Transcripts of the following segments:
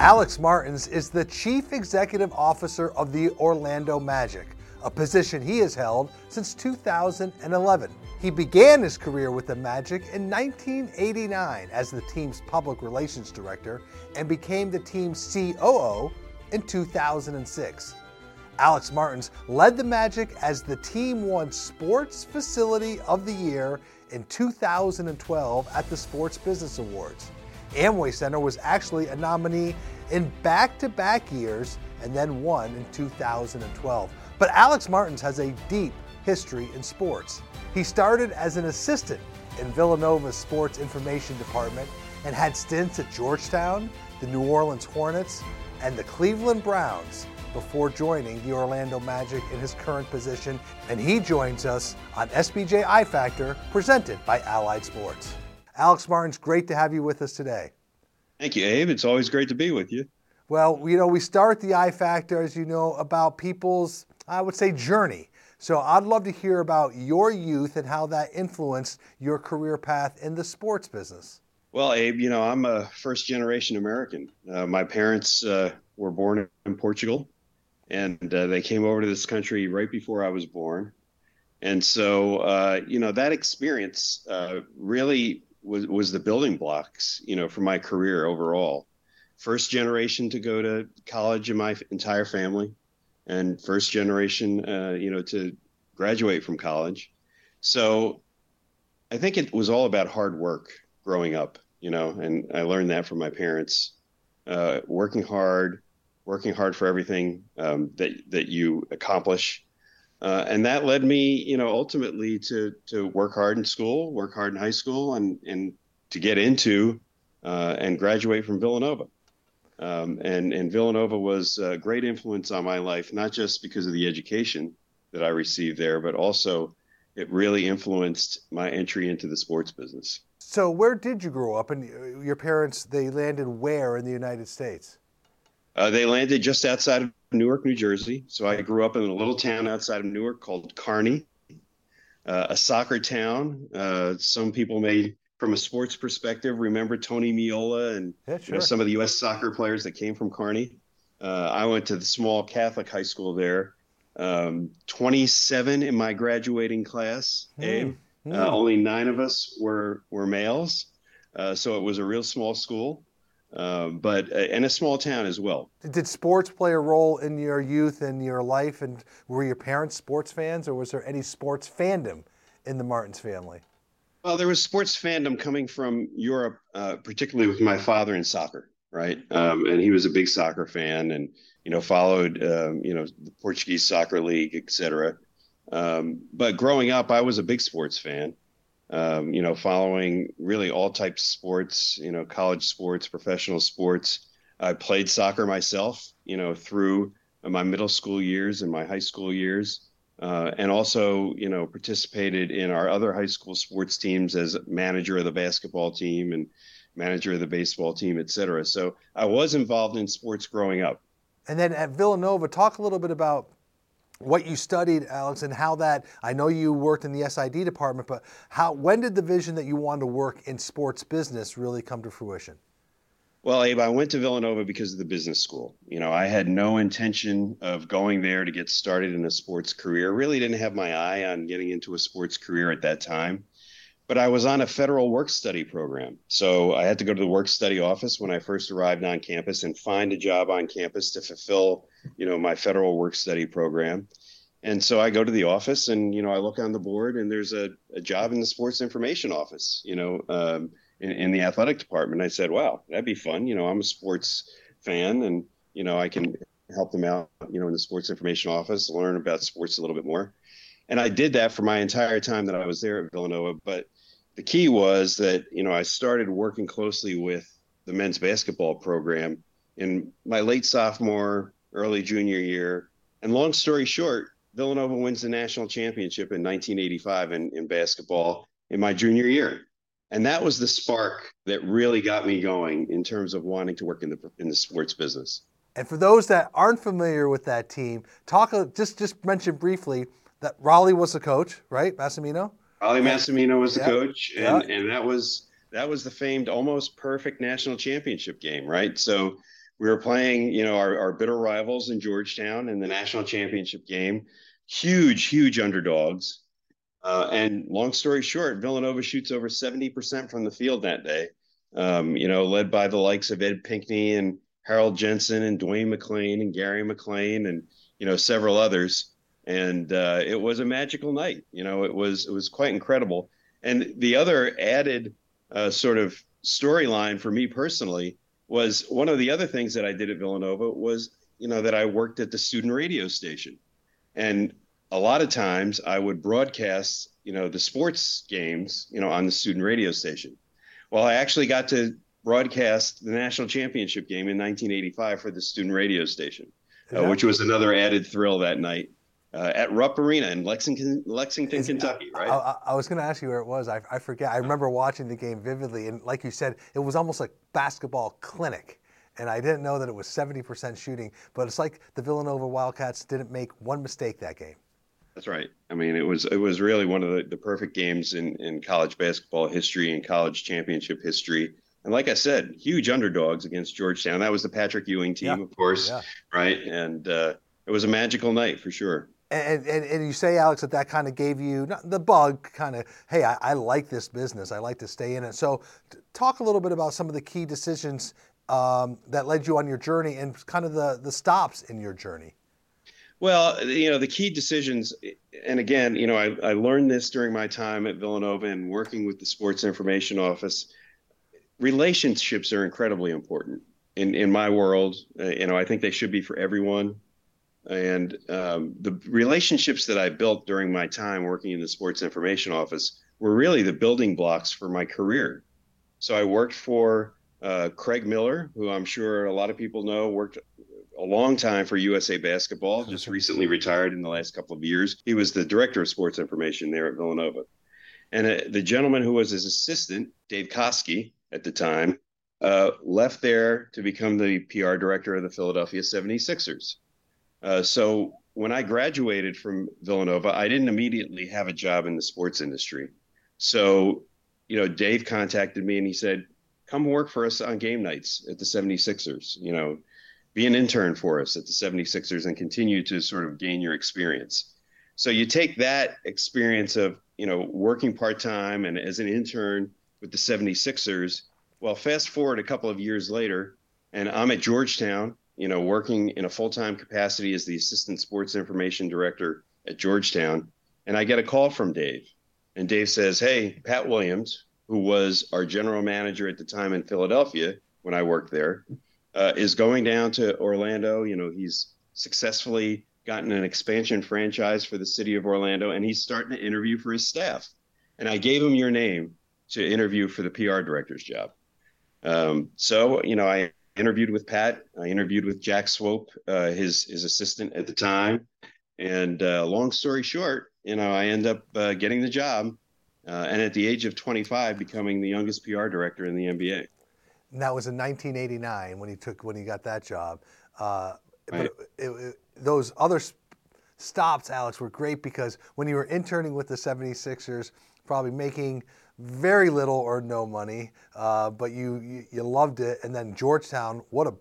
Alex Martins is the Chief Executive Officer of the Orlando Magic, a position he has held since 2011. He began his career with the Magic in 1989 as the team's public relations director and became the team's COO in 2006. Alex Martins led the Magic as the team won Sports Facility of the Year in 2012 at the Sports Business Awards. Amway Center was actually a nominee in back to back years and then won in 2012. But Alex Martins has a deep history in sports. He started as an assistant in Villanova's Sports Information Department and had stints at Georgetown, the New Orleans Hornets, and the Cleveland Browns before joining the Orlando Magic in his current position. And he joins us on SBJ I Factor, presented by Allied Sports. Alex Martins, great to have you with us today. Thank you, Abe. It's always great to be with you. Well, you know, we start the I Factor, as you know, about people's, I would say, journey. So I'd love to hear about your youth and how that influenced your career path in the sports business. Well, Abe, you know, I'm a first generation American. Uh, my parents uh, were born in Portugal, and uh, they came over to this country right before I was born. And so, uh, you know, that experience uh, really was was the building blocks, you know, for my career overall. First generation to go to college in my entire family, and first generation, uh, you know, to graduate from college. So, I think it was all about hard work growing up, you know, and I learned that from my parents. Uh, working hard, working hard for everything um, that that you accomplish uh, and that led me, you know, ultimately to to work hard in school, work hard in high school, and and to get into uh, and graduate from Villanova. Um, and and Villanova was a great influence on my life, not just because of the education that I received there, but also it really influenced my entry into the sports business. So, where did you grow up? And your parents they landed where in the United States? Uh, they landed just outside of Newark, New Jersey. So I grew up in a little town outside of Newark called Kearny, uh, a soccer town. Uh, some people may, from a sports perspective, remember Tony Meola and yeah, sure. you know, some of the U.S. soccer players that came from Kearny. Uh, I went to the small Catholic high school there. Um, 27 in my graduating class. Mm. Mm. only nine of us were were males, uh, so it was a real small school. Um, but uh, in a small town as well. Did sports play a role in your youth and your life? And were your parents sports fans, or was there any sports fandom in the Martins family? Well, there was sports fandom coming from Europe, uh, particularly with my father in soccer, right? Um, and he was a big soccer fan, and you know followed um, you know the Portuguese soccer league, etc. Um, but growing up, I was a big sports fan um, you know, following really all types of sports, you know, college sports, professional sports. I played soccer myself, you know, through my middle school years and my high school years. Uh, and also, you know, participated in our other high school sports teams as manager of the basketball team and manager of the baseball team, et cetera. So I was involved in sports growing up. And then at Villanova, talk a little bit about what you studied, Alex, and how that I know you worked in the SID department, but how when did the vision that you wanted to work in sports business really come to fruition? Well, Abe, I went to Villanova because of the business school. You know, I had no intention of going there to get started in a sports career. Really didn't have my eye on getting into a sports career at that time but I was on a federal work study program. So I had to go to the work study office when I first arrived on campus and find a job on campus to fulfill, you know, my federal work study program. And so I go to the office and, you know, I look on the board and there's a, a job in the sports information office, you know, um, in, in the athletic department. I said, wow, that'd be fun. You know, I'm a sports fan and, you know, I can help them out, you know, in the sports information office, learn about sports a little bit more. And I did that for my entire time that I was there at Villanova. But the key was that you know I started working closely with the men's basketball program in my late sophomore, early junior year. And long story short, Villanova wins the national championship in 1985 in, in basketball in my junior year. And that was the spark that really got me going in terms of wanting to work in the in the sports business. And for those that aren't familiar with that team, talk just just mention briefly that Rollie was the coach, right? Massimino. Rollie Massimino was the coach, and, and that was that was the famed almost perfect national championship game, right? So we were playing, you know, our, our bitter rivals in Georgetown in the national championship game. Huge, huge underdogs. Uh, and long story short, Villanova shoots over 70% from the field that day, um, you know, led by the likes of Ed Pinckney and Harold Jensen and Dwayne McClain and Gary McLain and, you know, several others. And uh, it was a magical night. You know, it was it was quite incredible. And the other added uh, sort of storyline for me personally was one of the other things that I did at Villanova was, you know, that I worked at the student radio station. And a lot of times I would broadcast, you know, the sports games, you know, on the student radio station. Well, I actually got to broadcast the national championship game in 1985 for the student radio station, uh, which was another added thrill that night uh, at Rupp Arena in Lexington, Lexington, Is, Kentucky, right? I, I was going to ask you where it was. I, I forget. I remember watching the game vividly, and like you said, it was almost like basketball clinic. And I didn't know that it was 70% shooting, but it's like the Villanova Wildcats didn't make one mistake that game. That's right. I mean, it was it was really one of the, the perfect games in, in college basketball history and college championship history. And like I said, huge underdogs against Georgetown. That was the Patrick Ewing team, yeah. of course, yeah. right? And uh, it was a magical night for sure. And, and, and, you say, Alex, that that kind of gave you the bug, kind of, hey, I, I, like this business. I like to stay in it. So, talk a little bit about some of the key decisions um, that led you on your journey and kind of the, the stops in your journey. Well, you know, the key decisions, and again, you know, I, I learned this during my time at Villanova and working with the Sports Information Office. Relationships are incredibly important in, in my world. Uh, you know, I think they should be for everyone and um, the relationships that I built during my time working in the sports information office were really the building blocks for my career. So I worked for uh, Craig Miller, who I'm sure a lot of people know, worked a long time for USA Basketball, just recently retired in the last couple of years. He was the director of sports information there at Villanova. And uh, the gentleman who was his assistant, Dave Coskey, at the time, uh, left there to become the PR director of the Philadelphia 76ers. Uh, so when I graduated from Villanova, I didn't immediately have a job in the sports industry. So, you know, Dave contacted me and he said, come work for us on game nights at the 76ers, you know, be an intern for us at the 76ers and continue to sort of gain your experience. So you take that experience of, you know, working part-time and as an intern with the 76ers. Well, fast forward a couple of years later, and I'm at Georgetown you know, working in a full time capacity as the assistant sports information director at Georgetown. And I get a call from Dave. And Dave says, Hey, Pat Williams, who was our general manager at the time in Philadelphia when I worked there, uh, is going down to Orlando. You know, he's successfully gotten an expansion franchise for the city of Orlando, and he's starting to interview for his staff. And I gave him your name to interview for the PR director's job. Um, so, you know, I interviewed with Pat. I interviewed with Jack Swope, uh, his his assistant at the time. And uh, long story short, you know, I end up uh, getting the job, uh, and at the age of 25, becoming the youngest PR director in the NBA. And that was in 1989 when he took when he got that job. Uh, right. But it, it, those other stops, Alex, were great because when you were interning with the 76ers, probably making very little or no money, uh, but you, you, you loved it. And then Georgetown, what a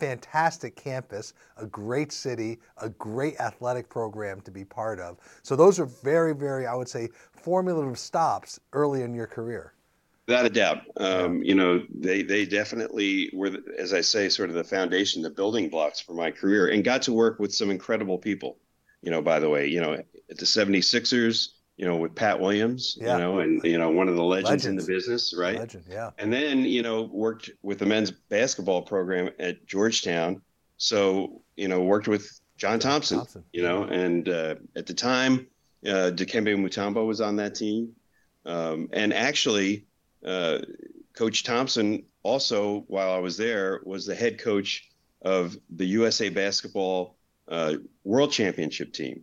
fantastic campus, a great city, a great athletic program to be part of. So those are very, very, I would say, formulative stops early in your career. Without a doubt, um, you know they they definitely were, as I say, sort of the foundation, the building blocks for my career, and got to work with some incredible people. You know, by the way, you know, at the 76ers, you know, with Pat Williams, yeah. you know, and you know, one of the legends, legends. in the business, right? Legend, yeah. And then, you know, worked with the men's basketball program at Georgetown. So, you know, worked with John Thompson, Thompson. you know, and uh, at the time, uh, Dikembe Mutombo was on that team. Um, and actually, uh, Coach Thompson also, while I was there, was the head coach of the USA Basketball uh, World Championship team.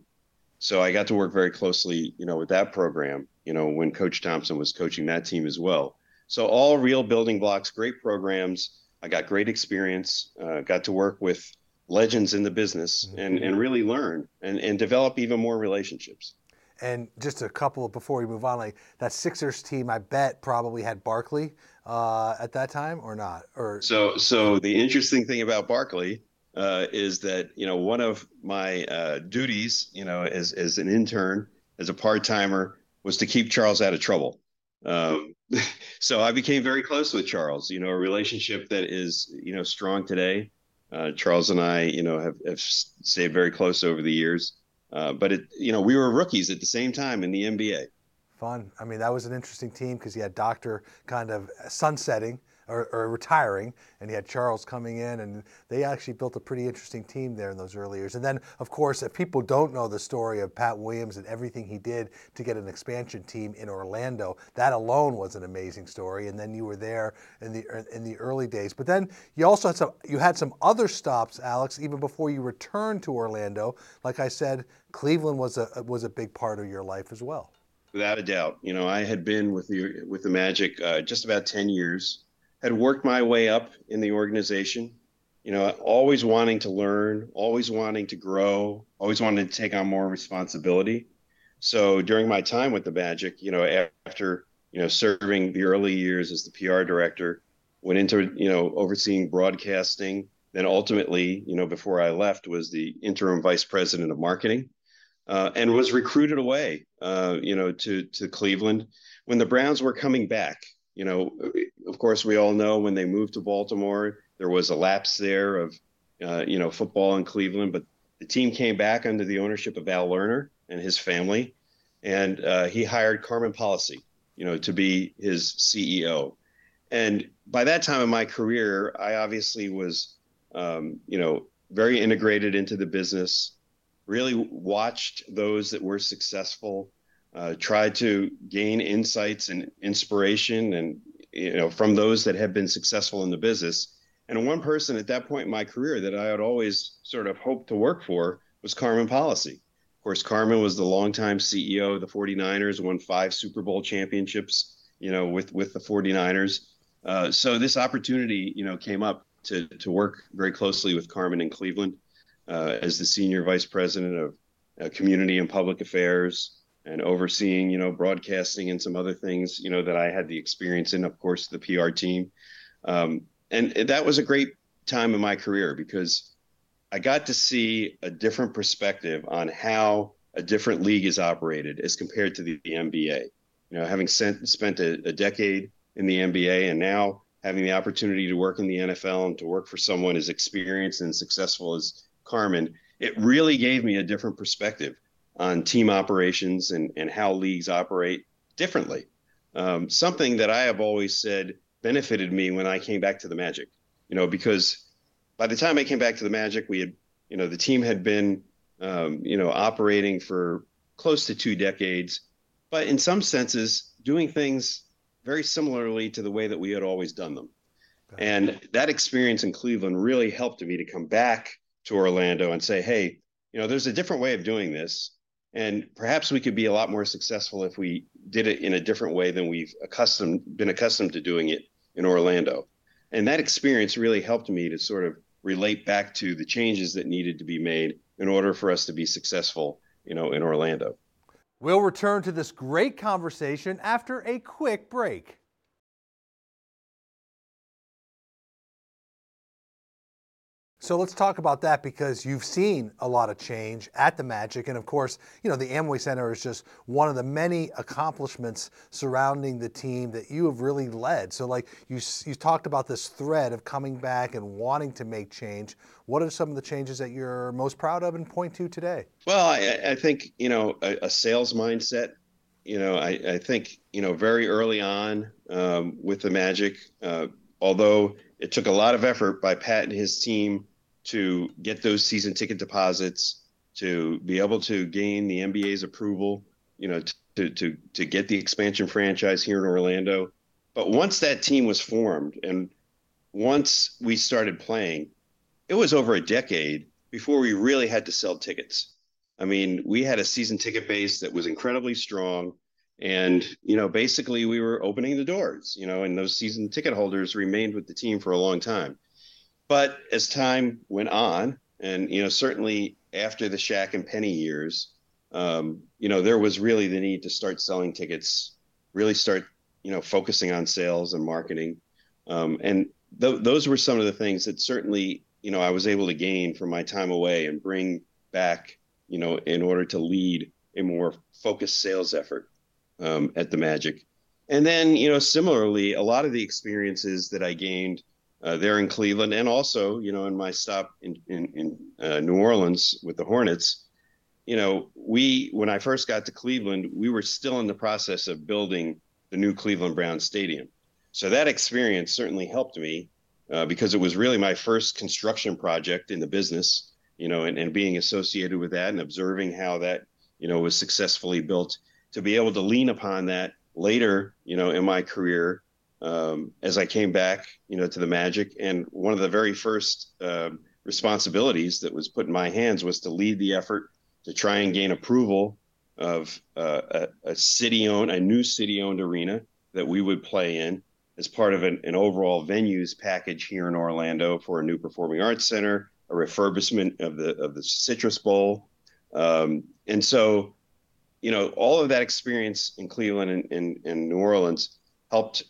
So I got to work very closely, you know, with that program, you know, when Coach Thompson was coaching that team as well. So all real building blocks, great programs. I got great experience, uh, got to work with legends in the business mm-hmm. and, and really learn and, and develop even more relationships. And just a couple before we move on, like that Sixers team, I bet probably had Barkley uh, at that time or not? Or so so the interesting thing about Barkley uh, is that you know one of my uh, duties, you know, as as an intern, as a part timer, was to keep Charles out of trouble. Um, so I became very close with Charles. You know, a relationship that is you know strong today. Uh, Charles and I, you know, have, have stayed very close over the years. Uh, but it, you know, we were rookies at the same time in the NBA. Fun. I mean, that was an interesting team because you had Doctor kind of sunsetting or, or, retiring, and he had Charles coming in, and they actually built a pretty interesting team there in those early years. And then, of course, if people don't know the story of Pat Williams and everything he did to get an expansion team in Orlando, that alone was an amazing story. And then you were there in the in the early days. But then you also had some you had some other stops, Alex, even before you returned to Orlando. Like I said, Cleveland was a was a big part of your life as well. Without a doubt, you know, I had been with the with the Magic uh, just about ten years had worked my way up in the organization, you know, always wanting to learn, always wanting to grow, always wanting to take on more responsibility. So during my time with the Magic, you know, after, you know, serving the early years as the PR director, went into, you know, overseeing broadcasting, then ultimately, you know, before I left was the interim vice president of marketing. Uh, and was recruited away, uh, you know, to to Cleveland when the Browns were coming back you know, of course, we all know when they moved to Baltimore, there was a lapse there of, uh, you know, football in Cleveland. But the team came back under the ownership of Al Lerner and his family, and uh, he hired Carmen Policy, you know, to be his CEO. And by that time in my career, I obviously was, um, you know, very integrated into the business. Really watched those that were successful uh, tried to gain insights and inspiration and you know from those that have been successful in the business. And one person at that point in my career that i had always sort of hoped to work for was carmen policy. Of course carmen was the longtime ceo of the 49ers won five super bowl championships you know with with the 49ers. Uh, so this opportunity you know came up to to work very closely with carmen in cleveland uh, as the senior vice president of uh, community and public affairs and overseeing, you know, broadcasting and some other things, you know, that I had the experience in, of course, the PR team. Um, and that was a great time in my career because I got to see a different perspective on how a different league is operated as compared to the, the NBA. You know, having sent, spent a, a decade in the NBA and now having the opportunity to work in the NFL and to work for someone as experienced and successful as Carmen, it really gave me a different perspective on team operations and, and how leagues operate differently. Um, something that I have always said benefited me when I came back to the Magic, you know, because by the time I came back to the Magic, we had, you know, the team had been, um, you know, operating for close to two decades, but in some senses, doing things very similarly to the way that we had always done them. And that experience in Cleveland really helped me to come back to Orlando and say, hey, you know, there's a different way of doing this and perhaps we could be a lot more successful if we did it in a different way than we've accustomed been accustomed to doing it in Orlando. And that experience really helped me to sort of relate back to the changes that needed to be made in order for us to be successful, you know, in Orlando. We'll return to this great conversation after a quick break. So let's talk about that because you've seen a lot of change at the Magic. And of course, you know, the Amway Center is just one of the many accomplishments surrounding the team that you have really led. So, like, you, you talked about this thread of coming back and wanting to make change. What are some of the changes that you're most proud of and point to today? Well, I, I think, you know, a, a, sales mindset. You know, I, I, think, you know, very early on um, with the Magic, uh, although it took a lot of effort by Pat and his team to get those season ticket deposits, to be able to gain the NBA's approval, you know, to to to get the expansion franchise here in Orlando. But once that team was formed and once we started playing, it was over a decade before we really had to sell tickets. I mean, we had a season ticket base that was incredibly strong. And, you know, basically we were opening the doors, you know, and those season ticket holders remained with the team for a long time. But as time went on, and you know, certainly after the Shaq and Penny years, um, you know, there was really the need to start selling tickets, really start, you know, focusing on sales and marketing. Um, and th- those were some of the things that certainly, you know, I was able to gain from my time away and bring back, you know, in order to lead a more focused sales effort um, at the Magic. And then, you know, similarly, a lot of the experiences that I gained uh, there in Cleveland, and also, you know, in my stop in in, in uh, New Orleans with the Hornets, you know, we when I first got to Cleveland, we were still in the process of building the new Cleveland Browns Stadium. So that experience certainly helped me uh, because it was really my first construction project in the business, you know, and, and being associated with that and observing how that, you know, was successfully built to be able to lean upon that later, you know, in my career um, as I came back, you know, to the Magic. And one of the very first uh, responsibilities that was put in my hands was to lead the effort to try and gain approval of uh, a, a city-owned, a new city-owned arena that we would play in as part of an, an overall venues package here in Orlando for a new performing arts center, a refurbishment of the of the Citrus Bowl, um, and so you know, all of that experience in Cleveland and, and, and New Orleans helped,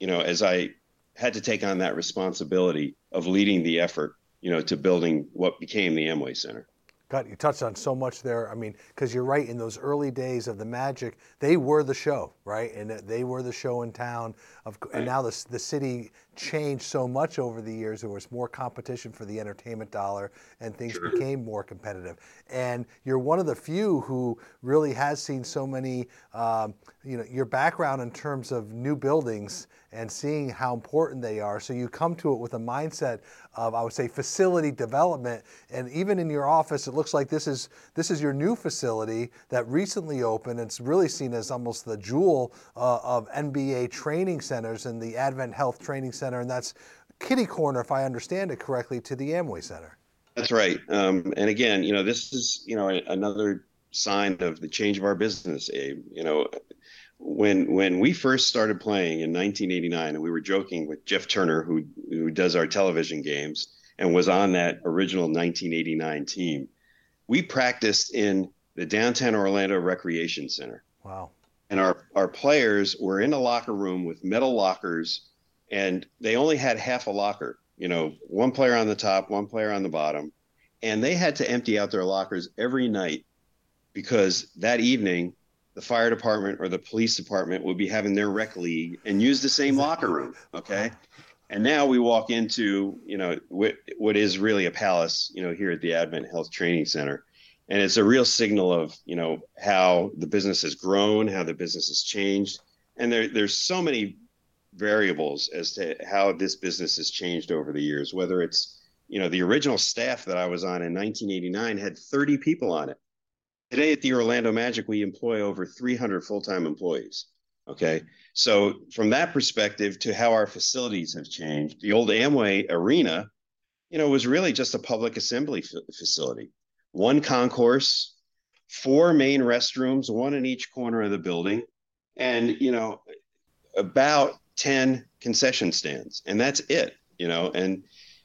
you know, as I had to take on that responsibility of leading the effort, you know, to building what became the Amway Center. God, you touched on so much there. I mean, because you're right. In those early days of the Magic, they were the show, right? And they were the show in town. Of, and now the the city changed so much over the years. There was more competition for the entertainment dollar, and things sure. became more competitive. And you're one of the few who really has seen so many. Um, you know, your background in terms of new buildings and seeing how important they are. So you come to it with a mindset of, I would say, facility development. And even in your office, it looks like this is this is your new facility that recently opened. It's really seen as almost the jewel uh, of NBA training centers and the Advent Health Training Center, and that's kitty corner, if I understand it correctly, to the Amway Center. That's right. Um, and again, you know, this is you know another sign of the change of our business, Abe. You know, when when we first started playing in 1989, and we were joking with Jeff Turner, who who does our television games and was on that original 1989 team, we practiced in the downtown Orlando Recreation Center. Wow. And our our players were in a locker room with metal lockers, and they only had half a locker. You know, one player on the top, one player on the bottom, and they had to empty out their lockers every night because that evening the fire department or the police department would be having their rec league and use the same locker room. Okay. And now we walk into, you know, what, what is really a palace, you know, here at the Advent Health Training Center. And it's a real signal of, you know, how the business has grown, how the business has changed. And there, there's so many variables as to how this business has changed over the years, whether it's, you know, the original staff that I was on in 1989 had 30 people on it Today at the Orlando Magic, we employ over 300 full time employees. Okay. So, from that perspective to how our facilities have changed, the old Amway Arena, you know, was really just a public assembly f- facility. One concourse, four main restrooms, one in each corner of the building, and, you know, about 10 concession stands. And that's it, you know. And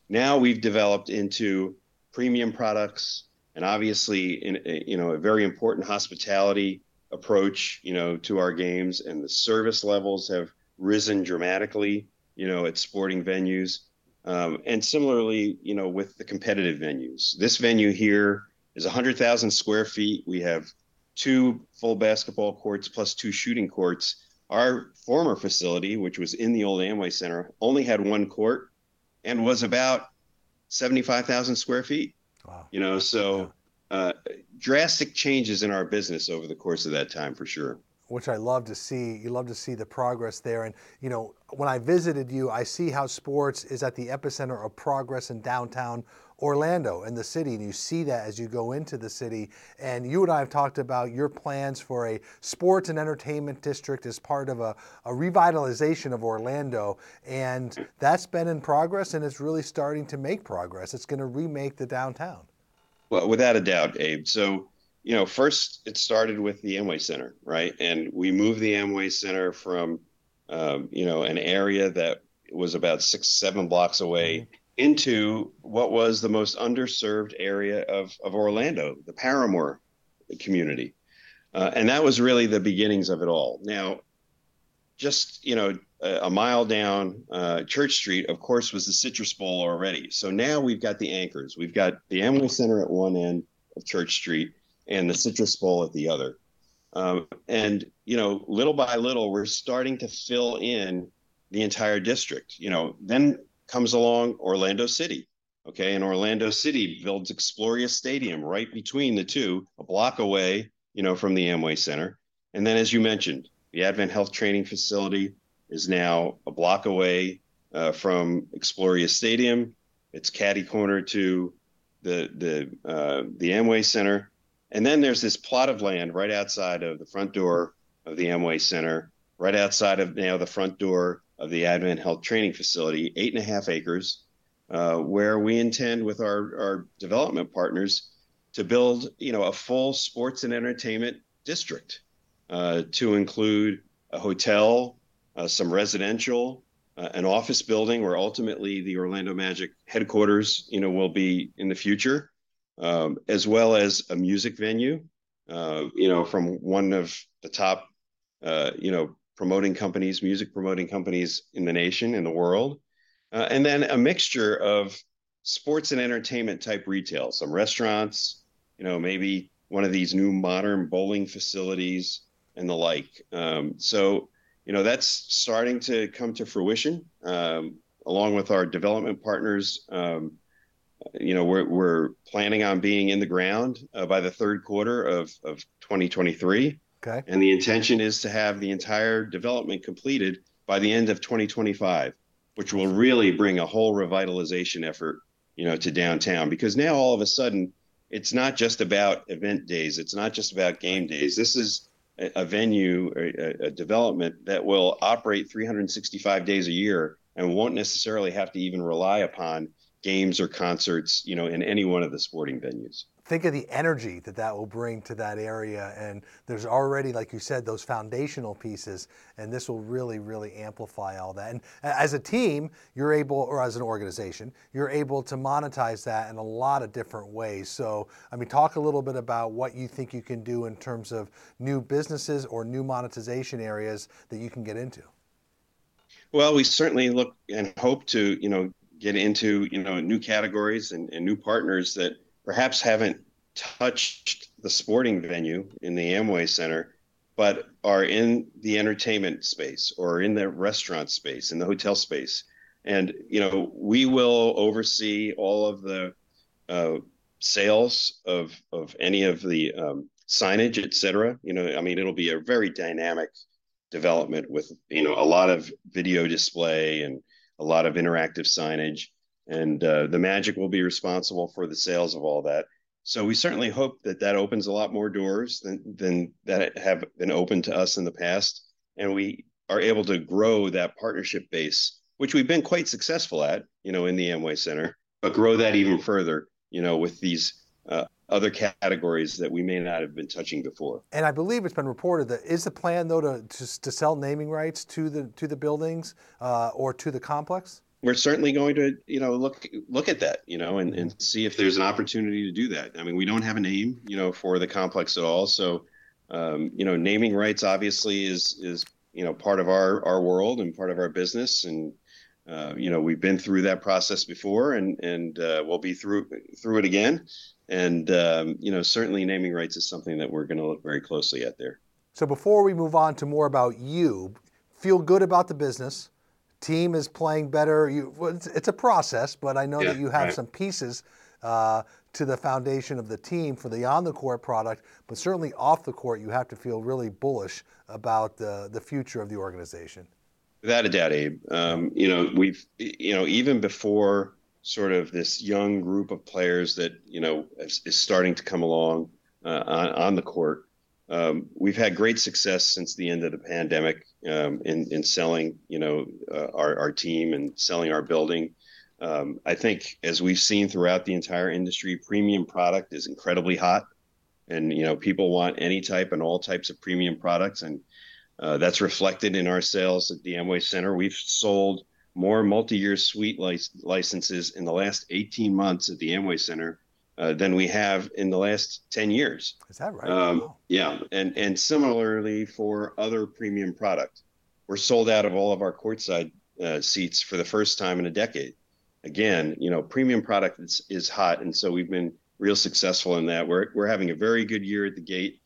now we've developed into premium products, and obviously in you know a very important hospitality approach you know to our games and the service levels have risen dramatically you know at sporting venues um, and similarly you know with the competitive venues this venue here is 100000 square feet we have two full basketball courts plus two shooting courts our former facility which was in the old amway center only had one court and was about 75000 square feet Wow. You know, so uh, drastic changes in our business over the course of that time for sure. Which I love to see. You love to see the progress there. And, you know, when I visited you, I see how sports is at the epicenter of progress in downtown Orlando and the city, and you see that as you go into the city. And you and I have talked about your plans for a sports and entertainment district as part of a, a revitalization of Orlando. And that's been in progress and it's really starting to make progress. It's going to remake the downtown. Well, without a doubt, Abe. So, you know, first it started with the Amway Center, right? And we moved the Amway Center from, um, you know, an area that was about six, seven blocks away mm-hmm. Into what was the most underserved area of, of Orlando, the Paramore community. Uh, and that was really the beginnings of it all. Now, just you know a, a mile down uh, Church Street, of course, was the Citrus Bowl already. So now we've got the anchors. We've got the Amway Center at one end of Church Street and the Citrus Bowl at the other. Um, and you know, little by little, we're starting to fill in the entire district. You know, then comes along Orlando City. Okay, and Orlando City builds Exploria Stadium right between the two, a block away, you know, from the Amway Center. And then, as you mentioned, the Advent Health Training Facility is now a block away uh, from Exploria Stadium. It's catty corner to the the uh, the Amway Center, and then there's this plot of land right outside of the front door of the Amway Center, right outside of now the front door of the Advent Health Training Facility, eight and a half acres, uh, where we intend with our our development partners to build you know a full sports and entertainment district uh, to include a hotel, uh, some residential, uh, an office building where ultimately the Orlando Magic headquarters, you know, will be in the future, um, as well as a music venue, uh, you know, from one of the top, uh, you know, promoting companies, music promoting companies in the nation, in the world, uh, and then a mixture of sports and entertainment type retail, some restaurants, you know, maybe one of these new modern bowling facilities and the like. Um, so, you know, that's starting to come to fruition um, along with our development partners. Um, you know, we're, we're planning on being in the ground uh, by the third quarter of, of 2023. Okay. And the intention is to have the entire development completed by the end of 2025, which will really bring a whole revitalization effort, you know, to downtown. Because now all of a sudden, it's not just about event days. It's not just about game days. This is a, venue, a, a development that will operate 365 days a year and won't necessarily have to even rely upon games or concerts, you know, in any one of the sporting venues think of the energy that that will bring to that area. And there's already, like you said, those foundational pieces, and this will really, really amplify all that. And as a team, you're able, or as an organization, you're able to monetize that in a lot of different ways. So, I mean, talk a little bit about what you think you can do in terms of new businesses or new monetization areas that you can get into. Well, we certainly look and hope to, you know, get into, you know, new categories and, and new partners that perhaps haven't touched the sporting venue in the Amway Center, but are in the entertainment space or in the restaurant space, in the hotel space. And, you know, we will oversee all of the uh, sales of, of any of the um, signage, et cetera. You know, I mean, it'll be a very dynamic development with, you know, a lot of video display and a lot of interactive signage and uh, the Magic will be responsible for the sales of all that. So we certainly hope that that opens a lot more doors than than that have been open to us in the past, and we are able to grow that partnership base, which we've been quite successful at, you know, in the Amway Center, but grow that even further, you know, with these uh, other categories that we may not have been touching before. And I believe it's been reported that is the plan though to to, to sell naming rights to the to the buildings uh, or to the complex we're certainly going to you know look look at that you know and, and see if there's an opportunity to do that. I mean we don't have a name you know for the complex at all. So um, you know naming rights obviously is is you know part of our our world and part of our business. And uh, you know we've been through that process before and and uh, we'll be through through it again. And um, you know certainly naming rights is something that we're going to look very closely at there. So before we move on to more about you feel good about the business team is playing better. You, well, it's, it's, a process, but I know yeah, that you have right. some pieces uh, to the foundation of the team for the on the court product, but certainly off the court, you have to feel really bullish about the, the future of the organization. Without a doubt, Abe. Um, you know, we've, you know, even before sort of this young group of players that, you know, is, is starting to come along uh, on, on the court, um, we've had great success since the end of the pandemic um, in in selling, you know, uh, our our team and selling our building. Um, I think as we've seen throughout the entire industry, premium product is incredibly hot, and you know people want any type and all types of premium products, and uh, that's reflected in our sales at the Amway Center. We've sold more multi-year suite lic- licenses in the last 18 months at the Amway Center uh, than we have in the last 10 years. Is that right? Um, Yeah, and and similarly for other premium product. we're sold out of all of our courtside uh, seats for the first time in a decade. Again, you know, premium product is, is hot, and so we've been real successful in that. We're we're having a very good year at the gate.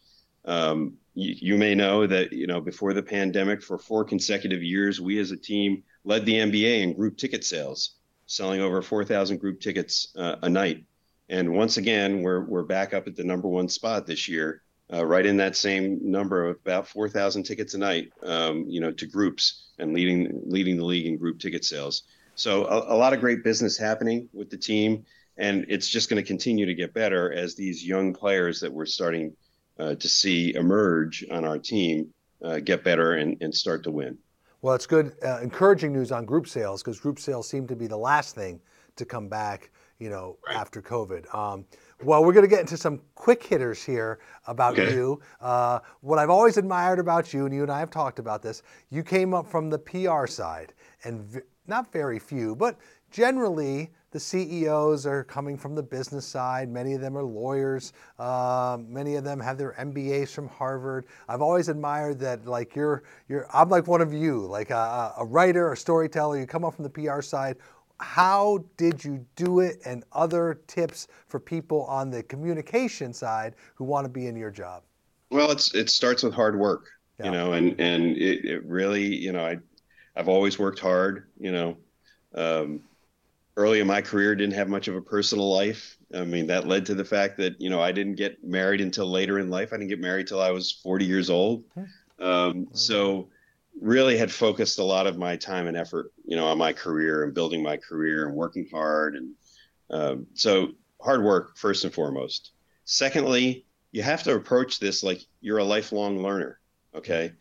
Um, you, you, may know that you know before the pandemic, for four consecutive years, we as a team led the NBA in group ticket sales, selling over 4,000 group tickets uh, a night. And once again, we're we're back up at the number one spot this year, uh, right in that same number of about 4,000 tickets a night, um, you know, to groups and leading leading the league in group ticket sales. So a, a lot of great business happening with the team, and it's just going to continue to get better as these young players that we're starting uh, to see emerge on our team uh, get better and, and start to win. Well, it's good, uh, encouraging news on group sales because group sales seem to be the last thing to come back, you know, right. after COVID. Um, well, we're going to get into some quick hitters here about okay. you. Uh, what I've always admired about you, and you and I have talked about this, you came up from the PR side, and v- not very few, but generally the CEOs are coming from the business side. Many of them are lawyers. Uh, many of them have their MBAs from Harvard. I've always admired that, like you're, you're. I'm like one of you, like a, a writer, a storyteller. You come up from the PR side. How did you do it? And other tips for people on the communication side who want to be in your job. Well, it's it starts with hard work, yeah. you know, and and it, it really, you know, I I've always worked hard, you know. Um, early in my career didn't have much of a personal life. I mean, that led to the fact that, you know, I didn't get married until later in life. I didn't get married till I was 40 years old. Um, so really had focused a lot of my time and effort, you know, on my career and building my career and working hard. And um, so hard work first and foremost. Secondly, you have to approach this like you're a lifelong learner. Okay.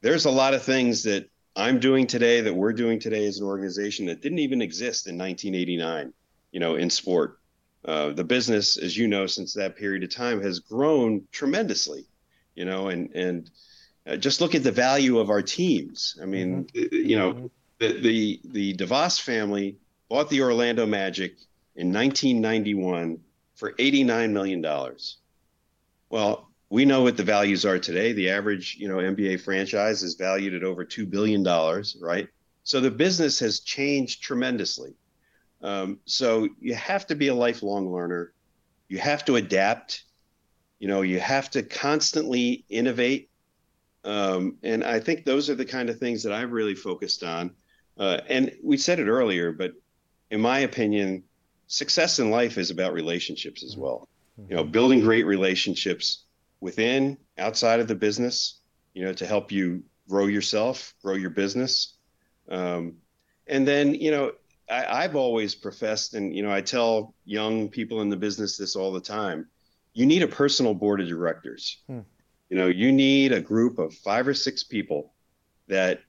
There's a lot of things that I'm doing today that we're doing today as an organization that didn't even exist in 1989, you know, in sport. Uh, the business, as you know, since that period of time has grown tremendously, you know, and and uh, just look at the value of our teams. I mean, mm-hmm. you know, mm-hmm. the, the the DeVos family bought the Orlando Magic in 1991 for 89 million dollars. Well, we know what the values are today. The average, you know, NBA franchise is valued at over two billion dollars, right? So the business has changed tremendously. Um, so you have to be a lifelong learner. You have to adapt. You know, you have to constantly innovate. Um, and I think those are the kind of things that I've really focused on. Uh, and we said it earlier, but in my opinion, success in life is about relationships as well. You know, building great relationships within, outside of the business, you know, to help you grow yourself, grow your business. Um, and then, you know, I, have always professed, and, you know, I tell young people in the business this all the time you need a personal board of directors. Hmm. You know, you need a group of five or six people that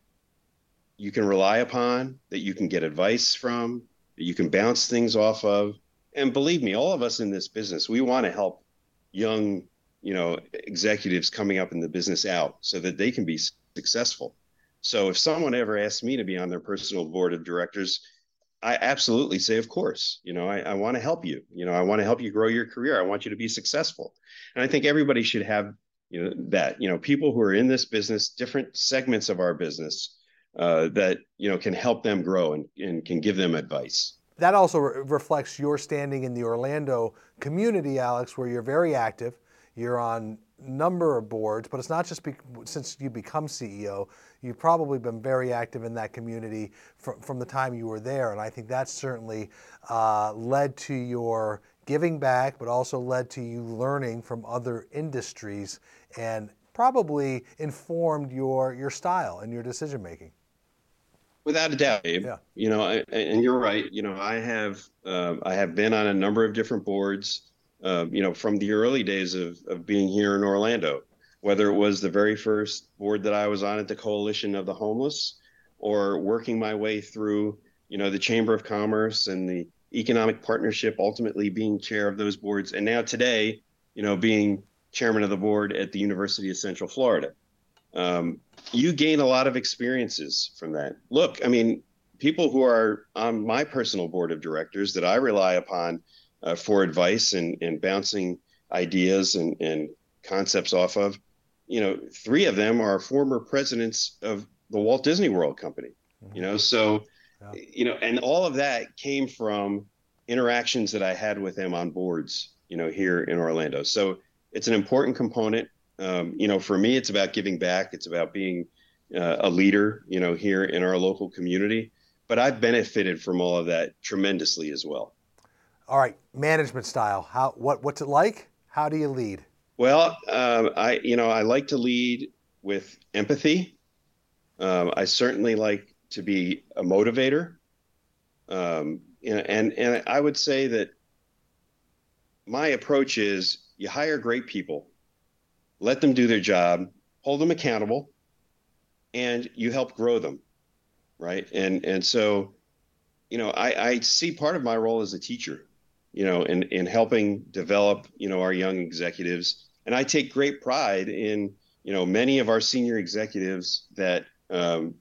you can rely upon, that you can get advice from, that you can bounce things off of. And believe me, all of us in this business, we want to help young you know executives coming up in the business out so that they can be successful. So if someone ever asks me to be on their personal board of directors i absolutely say of course you know i, I want to help you. You know i want to help you grow your career. I want you to be successful. And i think everybody should have you know that you know people who are in this business different segments of our business uh, that you know can help them grow and, and can give them advice that also re- reflects your standing in the orlando community alex where you're very active you're on number of boards, but it's not just be, since you become CEO. You've probably been very active in that community from, from the time you were there, and I think that certainly uh, led to your giving back, but also led to you learning from other industries, and probably informed your your style and your decision making. Without a doubt, Abe. Yeah. You know, I, and you're right. You know, I have uh, I have been on a number of different boards uh, you know, from the early days of, of being here in Orlando, whether it was the very first board that I was on at the Coalition of the Homeless or working my way through, you know, the Chamber of Commerce and the Economic Partnership, ultimately being chair of those boards. And now today, you know, being chairman of the board at the University of Central Florida. Um, you gain a lot of experiences from that. Look, I mean, people who are on my personal board of directors that I rely upon uh, for advice and, and bouncing ideas and, and concepts off of. You know, three of them are former presidents of the Walt Disney World Company. You know, so yeah. you know, and all of that came from interactions that I had with him on boards. You know, here in Orlando. So it's an important component. Um, you know, for me, it's about giving back. It's about being uh, a leader. You know, here in our local community. But I've benefited from all of that tremendously as well. All right, management style. How what what's it like? How do you lead? Well, um, I you know I like to lead with empathy. Um, I certainly like to be a motivator. Um, and and I would say that my approach is you hire great people, let them do their job, hold them accountable, and you help grow them, right? And and so, you know, I, I see part of my role as a teacher you know, in, in helping develop, you know, our young executives. And I take great pride in, you know, many of our senior executives that, um,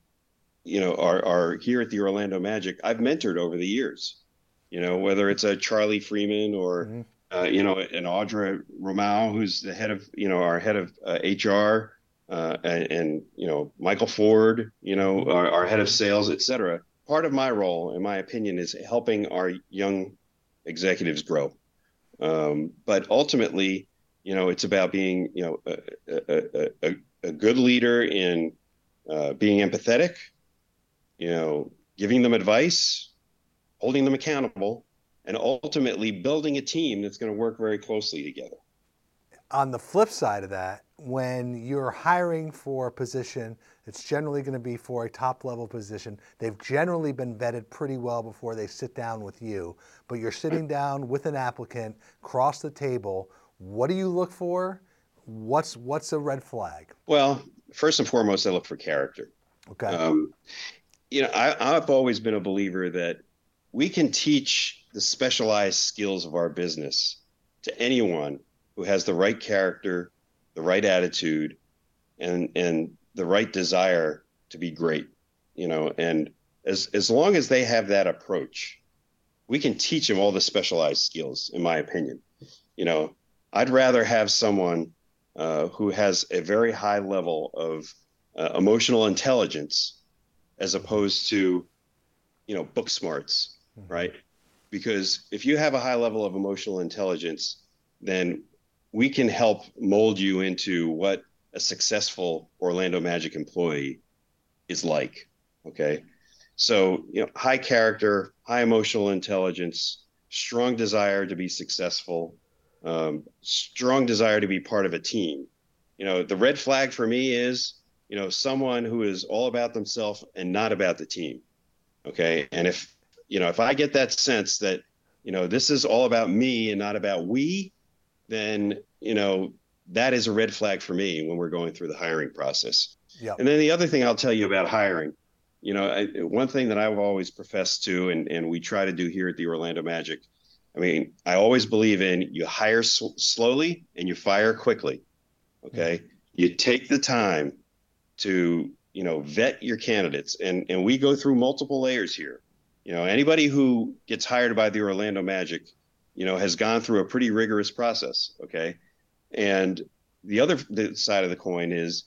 you know, are, are here at the Orlando Magic. I've mentored over the years, you know, whether it's a Charlie Freeman or, mm-hmm. uh, you know, an Audra Romao, who's the head of, you know, our head of uh, HR, uh, and, and, you know, Michael Ford, you know, our, our head of sales, et cetera. Part of my role, in my opinion, is helping our young executives grow. Um, but ultimately, you know, it's about being, you know, a, a, a, a good leader in uh, being empathetic, you know, giving them advice, holding them accountable, and ultimately building a team that's going to work very closely together. On the flip side of that, when you're hiring for a position, it's generally going to be for a top level position. They've generally been vetted pretty well before they sit down with you, but you're sitting down with an applicant, cross the table. What do you look for? What's what's a red flag? Well, first and foremost, I look for character. Okay. Um, you know, I, I've always been a believer that we can teach the specialized skills of our business to anyone who has the right character the right attitude, and and the right desire to be great. You know, and as as long as they have that approach, we can teach them all the specialized skills. In my opinion, you know, I'd rather have someone uh, who has a very high level of uh, emotional intelligence as opposed to, you know, book smarts, mm-hmm. right? Because if you have a high level of emotional intelligence, then we can help mold you into what a successful Orlando Magic employee is like. Okay. So, you know, high character, high emotional intelligence, strong desire to be successful, um, strong desire to be part of a team. You know, the red flag for me is, you know, someone who is all about themselves and not about the team. Okay. And if, you know, if I get that sense that, you know, this is all about me and not about we, then you know that is a red flag for me when we're going through the hiring process. Yeah. And then the other thing I'll tell you about hiring, you know, I, one thing that I've always professed to, and and we try to do here at the Orlando Magic. I mean, I always believe in you hire sl- slowly and you fire quickly. Okay, mm-hmm. you take the time to you know vet your candidates, and and we go through multiple layers here. You know, anybody who gets hired by the Orlando Magic you know, has gone through a pretty rigorous process. Okay. And the other side of the coin is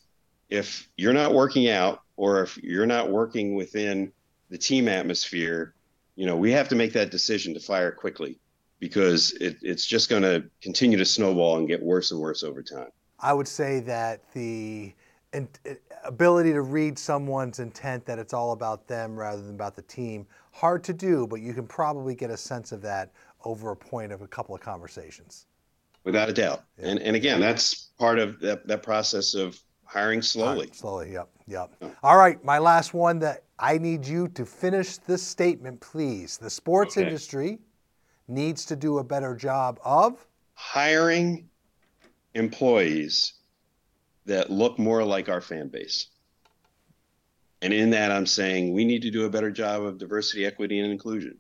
if you're not working out or if you're not working within the team atmosphere, you know, we have to make that decision to fire quickly because it, it's just going to continue to snowball and get worse and worse over time. I would say that the ability to read someone's intent that it's all about them rather than about the team hard to do but you can probably get a sense of that over a point of a couple of conversations. Without a doubt. Yeah. And, and again, that's part of that, that process of hiring slowly. slowly, yep, yep. Oh. All right, my last one that I need you to finish this statement, please. The sports okay. industry needs to do a better job of hiring employees that look more like our fan base. And in that, I'm saying we need to do a better job of diversity, equity, and inclusion.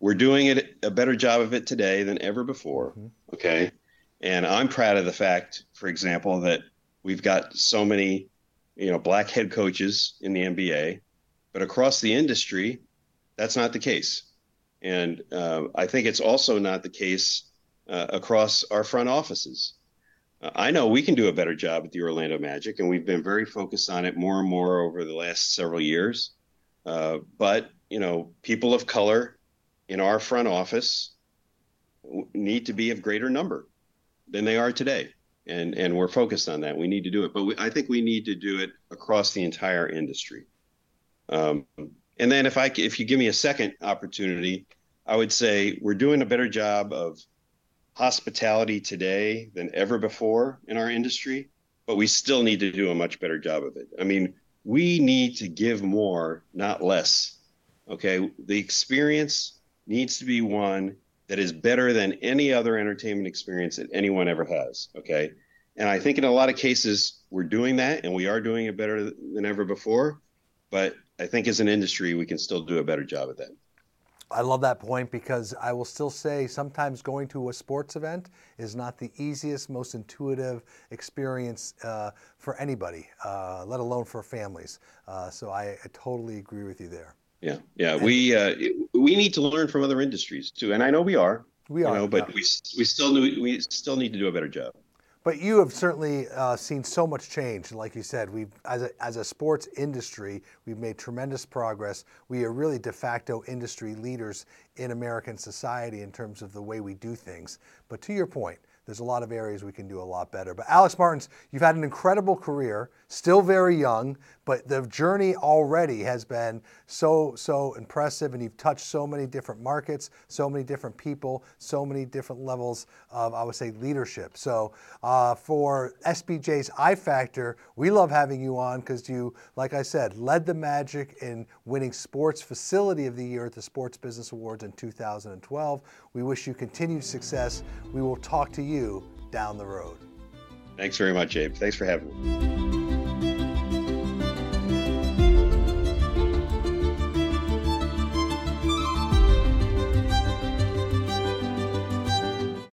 We're doing it a better job of it today than ever before. Mm-hmm. Okay. And I'm proud of the fact, for example, that we've got so many, you know, black head coaches in the NBA, but across the industry, that's not the case. And uh, I think it's also not the case uh, across our front offices. I know we can do a better job at the Orlando Magic, and we've been very focused on it more and more over the last several years. Uh, but you know, people of color in our front office need to be of greater number than they are today, and and we're focused on that. We need to do it, but we, I think we need to do it across the entire industry. Um, and then if I if you give me a second opportunity, I would say we're doing a better job of hospitality today than ever before in our industry, but we still need to do a much better job of it. I mean, we need to give more, not less. Okay. The experience needs to be one that is better than any other entertainment experience that anyone ever has. Okay. And I think in a lot of cases, we're doing that and we are doing it better than ever before. But I think as an industry, we can still do a better job at that. I love that point because I will still say sometimes going to a sports event is not the easiest, most intuitive experience uh, for anybody, uh, let alone for families. Uh, so I, I, totally agree with you there. Yeah, yeah, and, we uh, we need to learn from other industries too, and I know we are. We are, you know, but yeah. we we still we still need to do a better job. But you have certainly uh, seen so much change. And like you said, we've as a, as a sports industry, we've made tremendous progress. We are really de facto industry leaders in American society in terms of the way we do things. But to your point, there's a lot of areas we can do a lot better. But Alex Martins, you've had an incredible career, still very young, but the journey already has been so, so impressive. And you've touched so many different markets, so many different people, so many different levels of, I would say, leadership. So uh, for SBJ's I Factor, we love having you on because you, like I said, led the Magic in winning Sports Facility of the Year at the Sports Business Awards in 2012. We wish you continued success. We will talk to you down the road. Thanks very much, Abe. Thanks for having me.